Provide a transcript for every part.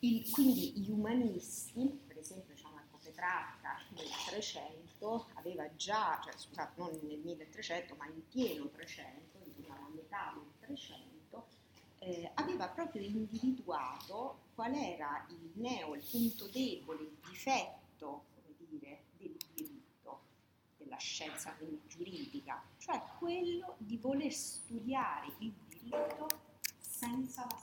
Il, quindi gli umanisti, per esempio diciamo, ecco, Petrarca nel 300 aveva già, cioè scusate, non nel 1300 ma in pieno 300, insomma la metà del 300, eh, aveva proprio individuato qual era il neo, il punto debole, il difetto, come dire, del diritto, della scienza quindi giuridica, cioè quello di voler studiare il diritto senza la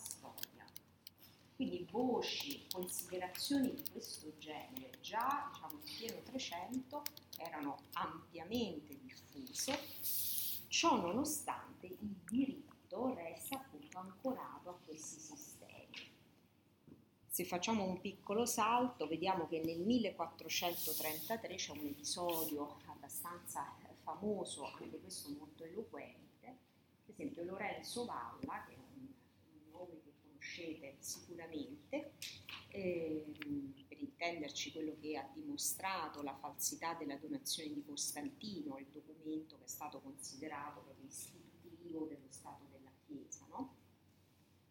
quindi voci, considerazioni di questo genere già diciamo, in pieno 300 erano ampiamente diffuse, ciò nonostante il diritto resta appunto ancorato a questi sistemi. Se facciamo un piccolo salto, vediamo che nel 1433 c'è un episodio abbastanza famoso, anche questo molto eloquente, per esempio Lorenzo Valla, che è un nome che conoscete sicuramente, ehm, per intenderci quello che ha dimostrato la falsità della donazione di Costantino, il documento che è stato considerato proprio istitutivo dello Stato della Chiesa. No?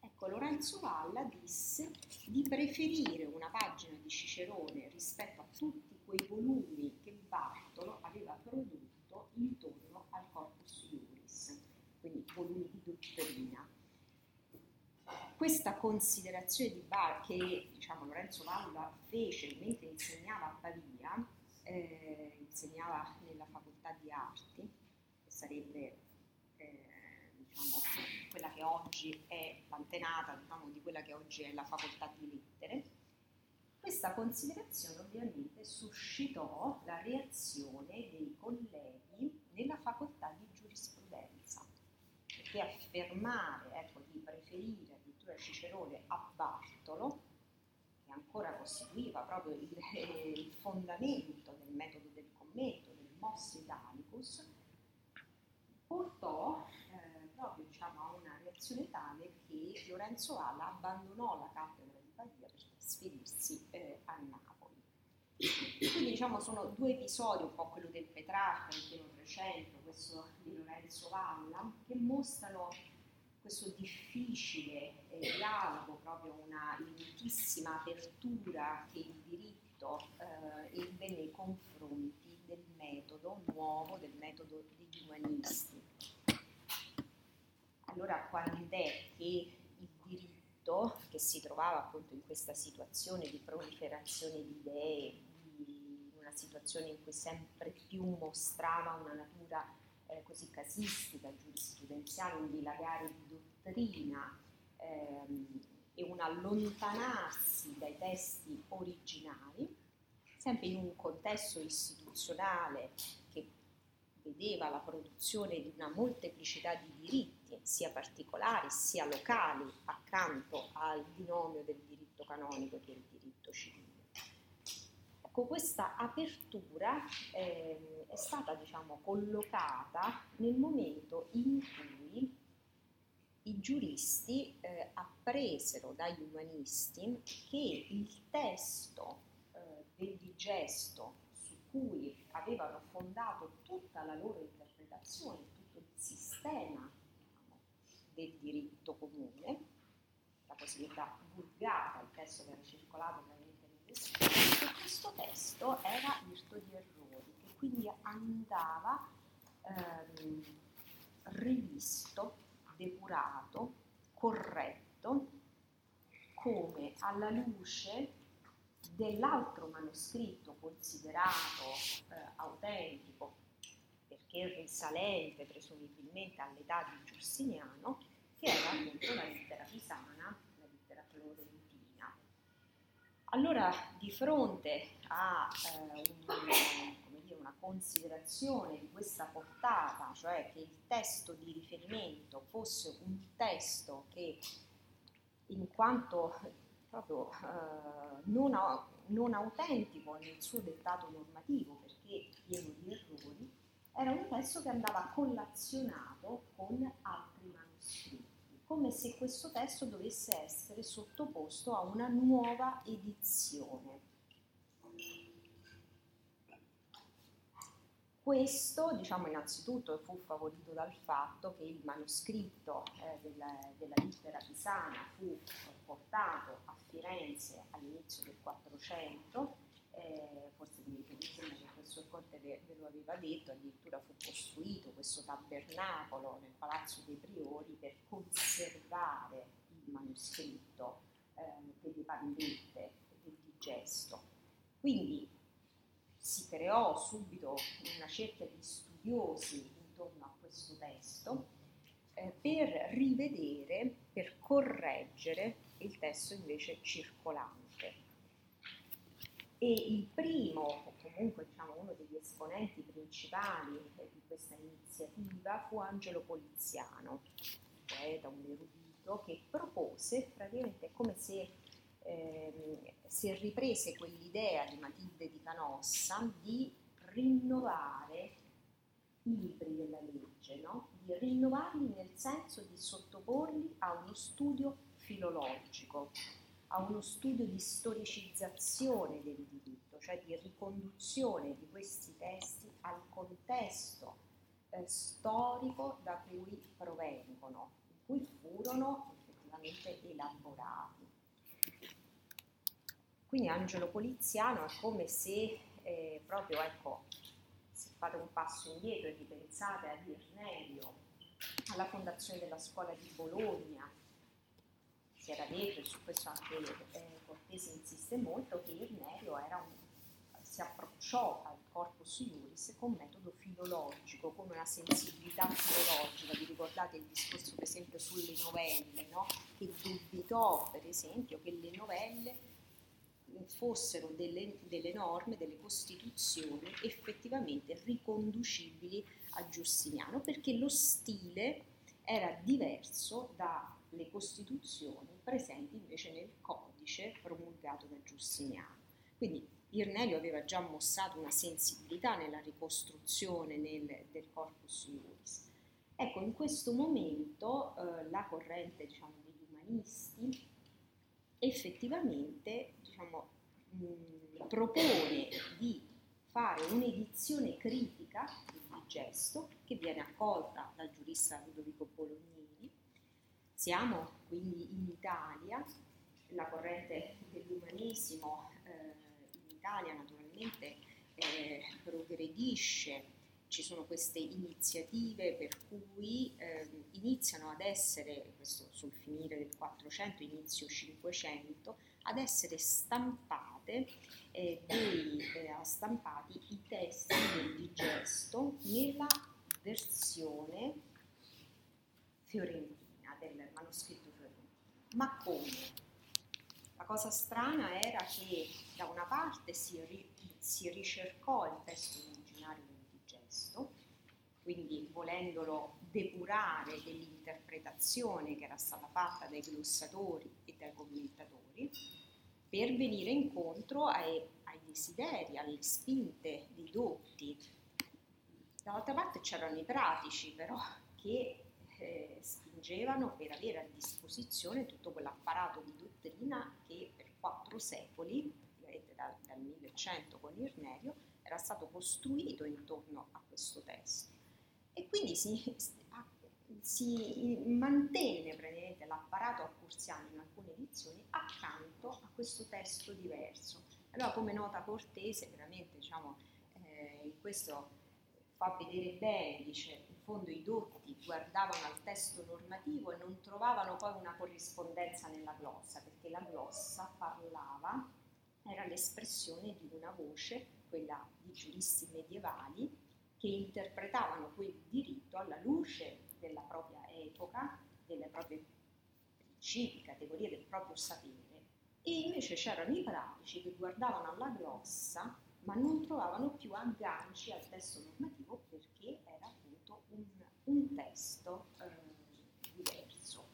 Ecco, Lorenzo Valla disse di preferire una pagina di Cicerone rispetto a tutti quei volumi che Bartolo aveva prodotto intorno al Corpus Iuris, quindi volumi di dottrina questa considerazione di Bar che diciamo, Lorenzo Valla fece mentre insegnava a Pavia, eh, insegnava nella facoltà di arti, che sarebbe eh, diciamo, quella che oggi è l'antenata diciamo, di quella che oggi è la facoltà di lettere, questa considerazione ovviamente suscitò la reazione dei colleghi nella facoltà di giurisprudenza, perché affermare, ecco, di preferire addirittura Cicerone a Bartolo, che ancora costituiva proprio il, il fondamento del metodo del commento, del Mos Italicus, portò eh, proprio diciamo, a una reazione tale che Lorenzo Alla abbandonò la cattedra di Pavia per trasferirsi eh, a Napoli. Quindi diciamo sono due episodi, un po' quello del Petrarca, il pieno 300, questo di Lorenzo Valla, che mostrano questo difficile eh, dialogo, proprio una lentissima apertura che il diritto eh, ebbe nei confronti del metodo nuovo, del metodo degli umanisti. Allora quando è che il diritto, che si trovava appunto in questa situazione di proliferazione di idee, di una situazione in cui sempre più mostrava una natura eh, così casistica, giurisprudenziale, un dilagare di dottrina ehm, e un allontanarsi dai testi originali, sempre in un contesto istituzionale che vedeva la produzione di una molteplicità di diritti, sia particolari sia locali, accanto al binomio del diritto canonico e del diritto civile. Ecco, questa apertura eh, è stata diciamo, collocata nel momento in cui i giuristi eh, appresero dagli umanisti che il testo eh, del digesto su cui avevano fondato tutta la loro interpretazione, tutto il sistema diciamo, del diritto comune, la cosiddetta vulgata, il testo che era circolato che questo testo era irto di errori, che quindi andava ehm, rivisto, depurato, corretto, come alla luce dell'altro manoscritto considerato eh, autentico, perché risalente presumibilmente all'età di Giustiniano, che era appunto la lettera pisana, allora, di fronte a eh, un, dire, una considerazione di questa portata, cioè che il testo di riferimento fosse un testo che in quanto proprio eh, non, non, autentico nel suo dettato normativo perché pieno di errori, era un testo che andava collazionato con altri manoscritti come se questo testo dovesse essere sottoposto a una nuova edizione. Questo, diciamo, innanzitutto fu favorito dal fatto che il manoscritto eh, della, della lettera pisana fu portato a Firenze all'inizio del 400, eh, forse mi sembra il professor Conte ve, ve, lo aveva detto, addirittura fu costruito questo tabernacolo nel Palazzo dei Priori per conservare il manoscritto eh, delle pallette del digesto. Quindi si creò subito una cerchia di studiosi intorno a questo testo eh, per rivedere, per correggere il testo invece circolante. E il primo, comunque diciamo, uno degli esponenti principali di questa iniziativa fu Angelo Poliziano, poeta, un erudito, che propose praticamente come se eh, si riprese quell'idea di Matilde di Canossa di rinnovare i libri della legge, no? di rinnovarli nel senso di sottoporli a uno studio filologico, a uno studio di storicizzazione del diritto, cioè di riconduzione di questi testi al contesto eh, storico da cui provengono, in cui furono effettivamente elaborati. Quindi Angelo Poliziano è come se eh, proprio, ecco, se fate un passo indietro e ripensate ad Irnerio, alla fondazione della scuola di Bologna, si era detto, e su questo anche eh, Cortese insiste molto, che Irnerio un, si approcciò al corpus iuris con metodo filologico, con una sensibilità filologica. Vi ricordate il discorso per esempio sulle novelle, no? che dubitò per esempio che le novelle fossero delle, delle, norme, delle costituzioni effettivamente riconducibili a Giustiniano, perché lo stile era diverso dalle costituzioni presenti invece nel codice promulgato da Giustiniano. Quindi Irnelio aveva già mostrato una sensibilità nella ricostruzione nel, del corpus iuris. Ecco, in questo momento eh, la corrente diciamo, degli umanisti effettivamente diciamo, mh, propone di fare un'edizione critica del gesto che viene accolta dal giurista Ludovico Bolognini. Siamo quindi in Italia, la corrente dell'umanesimo Italia naturalmente eh, progredisce ci sono queste iniziative per cui eh, iniziano ad essere, questo sul finire del 400, inizio 500, ad essere stampate, eh, dei, eh, stampati i testi del digesto nella versione fiorentina, del manoscritto fiorentino. Ma come? La cosa strana era che da una parte si, ri, si ricercò il testo originario testo, quindi volendolo depurare dell'interpretazione che era stata fatta dai glossatori e dai commentatori, per venire incontro ai, ai desideri, alle spinte dei dotti. Dall'altra parte c'erano i pratici però che eh, spingevano per avere a disposizione tutto quell'apparato di dottrina che per quattro secoli, dal, dal 1100 con Irnerio, era stato costruito intorno a questo testo. E quindi si, si mantenne praticamente l'apparato accursiano in alcune edizioni accanto a questo testo diverso. Allora come nota cortese, veramente diciamo, eh, questo fa vedere bene, dice fondo i dotti guardavano al testo normativo e non trovavano poi una corrispondenza nella glossa, perché la glossa parlava, era l'espressione di una voce quella di giuristi medievali che interpretavano quel diritto alla luce della propria epoca, delle proprie principi, categorie del proprio sapere, e invece c'erano i pratici che guardavano alla glossa ma non trovavano più agganci al testo normativo perché era un, un testo eh, diverso.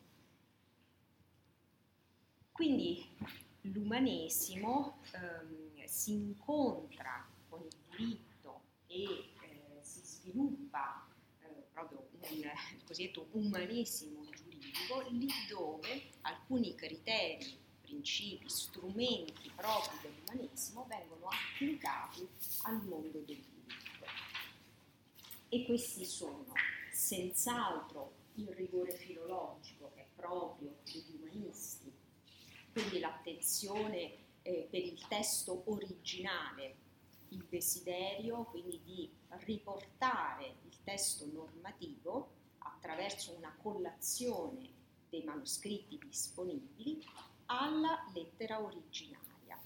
Quindi l'umanesimo ehm, si incontra con il diritto e eh, si sviluppa eh, proprio un, il cosiddetto umanesimo giuridico, lì dove alcuni criteri, principi, strumenti propri dell'umanesimo vengono applicati al mondo del diritto. E questi sono senz'altro il rigore filologico che è proprio degli umanisti, quindi l'attenzione eh, per il testo originale, il desiderio quindi di riportare il testo normativo attraverso una collazione dei manoscritti disponibili alla lettera originaria.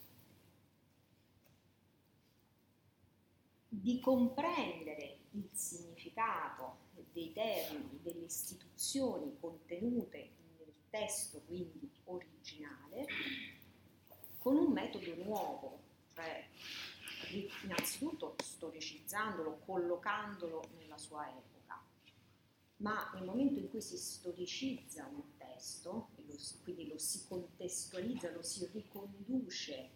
Di comprendere il significato dei termini, delle istituzioni contenute nel testo quindi originale, con un metodo nuovo, cioè innanzitutto storicizzandolo, collocandolo nella sua epoca, ma nel momento in cui si storicizza un testo, lo, quindi lo si contestualizza, lo si riconduce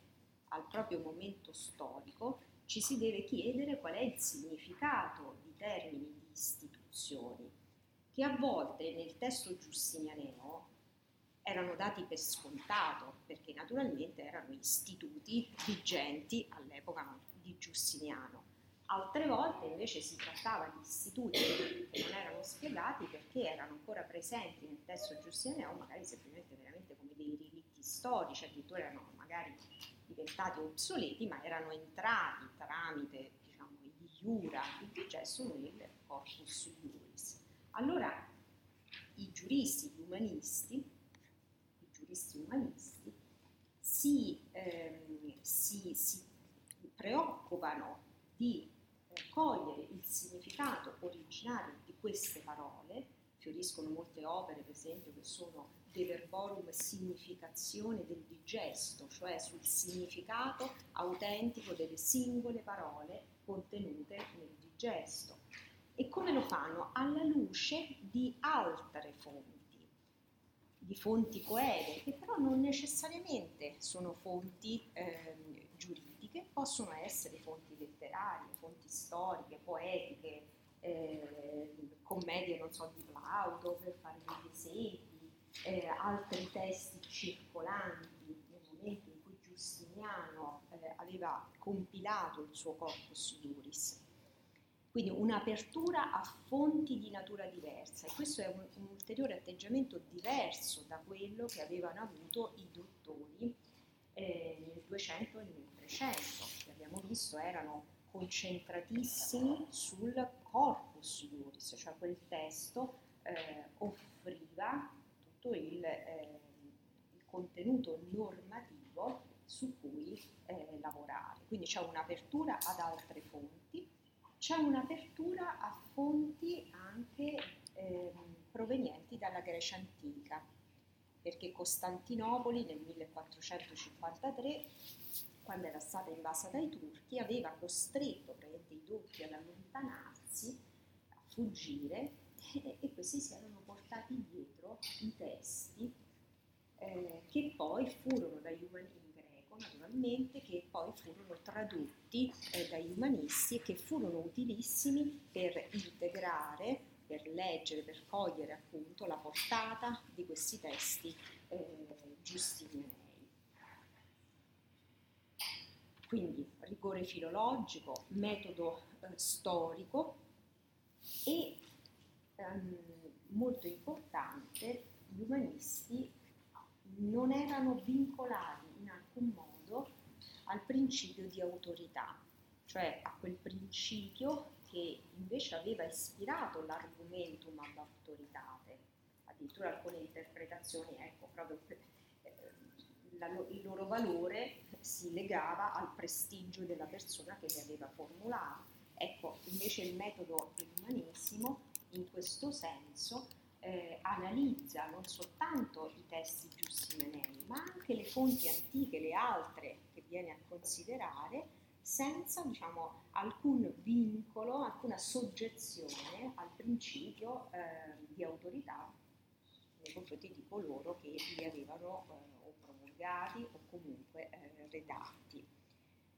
al proprio momento storico, ci si deve chiedere qual è il significato di termini di istituzioni, che a volte nel testo giustinianeo erano dati per scontato, perché naturalmente erano istituti vigenti all'epoca di Giustiniano. Altre volte invece si trattava di istituti che non erano spiegati perché erano ancora presenti nel testo giustiniano, magari semplicemente veramente come dei rilitti storici, addirittura erano magari diventati obsoleti, ma erano entrati tramite diciamo, gli iura, il digesto nel corpus iuris. Allora i giuristi, gli umanisti, giuristi umanisti si, ehm, si, si preoccupano di eh, cogliere il significato originario di queste parole, fioriscono molte opere per esempio che sono De verborum significazione del digesto, cioè sul significato autentico delle singole parole contenute nel digesto. E come lo fanno? Alla luce di altre fonti di fonti coeve, che però non necessariamente sono fonti eh, giuridiche, possono essere fonti letterarie, fonti storiche, poetiche, eh, commedie, non so, di Plauto, per fare degli esempi, eh, altri testi circolanti nel momento in cui Giustiniano eh, aveva compilato il suo corpus iuris. Quindi un'apertura a fonti di natura diversa e questo è un, un, ulteriore atteggiamento diverso da quello che avevano avuto i dottori eh, nel 200 e nel 300, che abbiamo visto erano concentratissimi sul corpus iuris, cioè quel testo eh, offriva tutto il, eh, il, contenuto normativo su cui eh, lavorare. Quindi c'è un'apertura ad altre fonti c'è un'apertura a fonti anche eh, provenienti dalla Grecia antica, perché Costantinopoli nel 1453, quando era stata invasa dai turchi, aveva costretto i dotti ad allontanarsi, a fuggire, e, e questi si erano portati dietro i testi eh, che poi furono dagli umanisti naturalmente, che poi furono tradotti eh, dagli umanisti e che furono utilissimi per integrare, per leggere, per cogliere appunto la portata di questi testi eh, giustinianei. Quindi rigore filologico, metodo eh, storico e ehm, molto importante, gli umanisti non erano vincolati in alcun modo al principio di autorità, cioè a quel principio che invece aveva ispirato l'argumentum ad autoritate. Addirittura alcune interpretazioni, ecco, proprio eh, la, il loro valore si legava al prestigio della persona che li aveva formulato. Ecco, invece il metodo dell'umanesimo in questo senso eh, analizza non soltanto i testi giussimenei, ma anche le fonti antiche, le altre che viene a considerare, senza diciamo, alcun vincolo, alcuna soggezione al principio eh, di autorità nei confronti di coloro che li avevano eh, promulgati o comunque eh, redatti.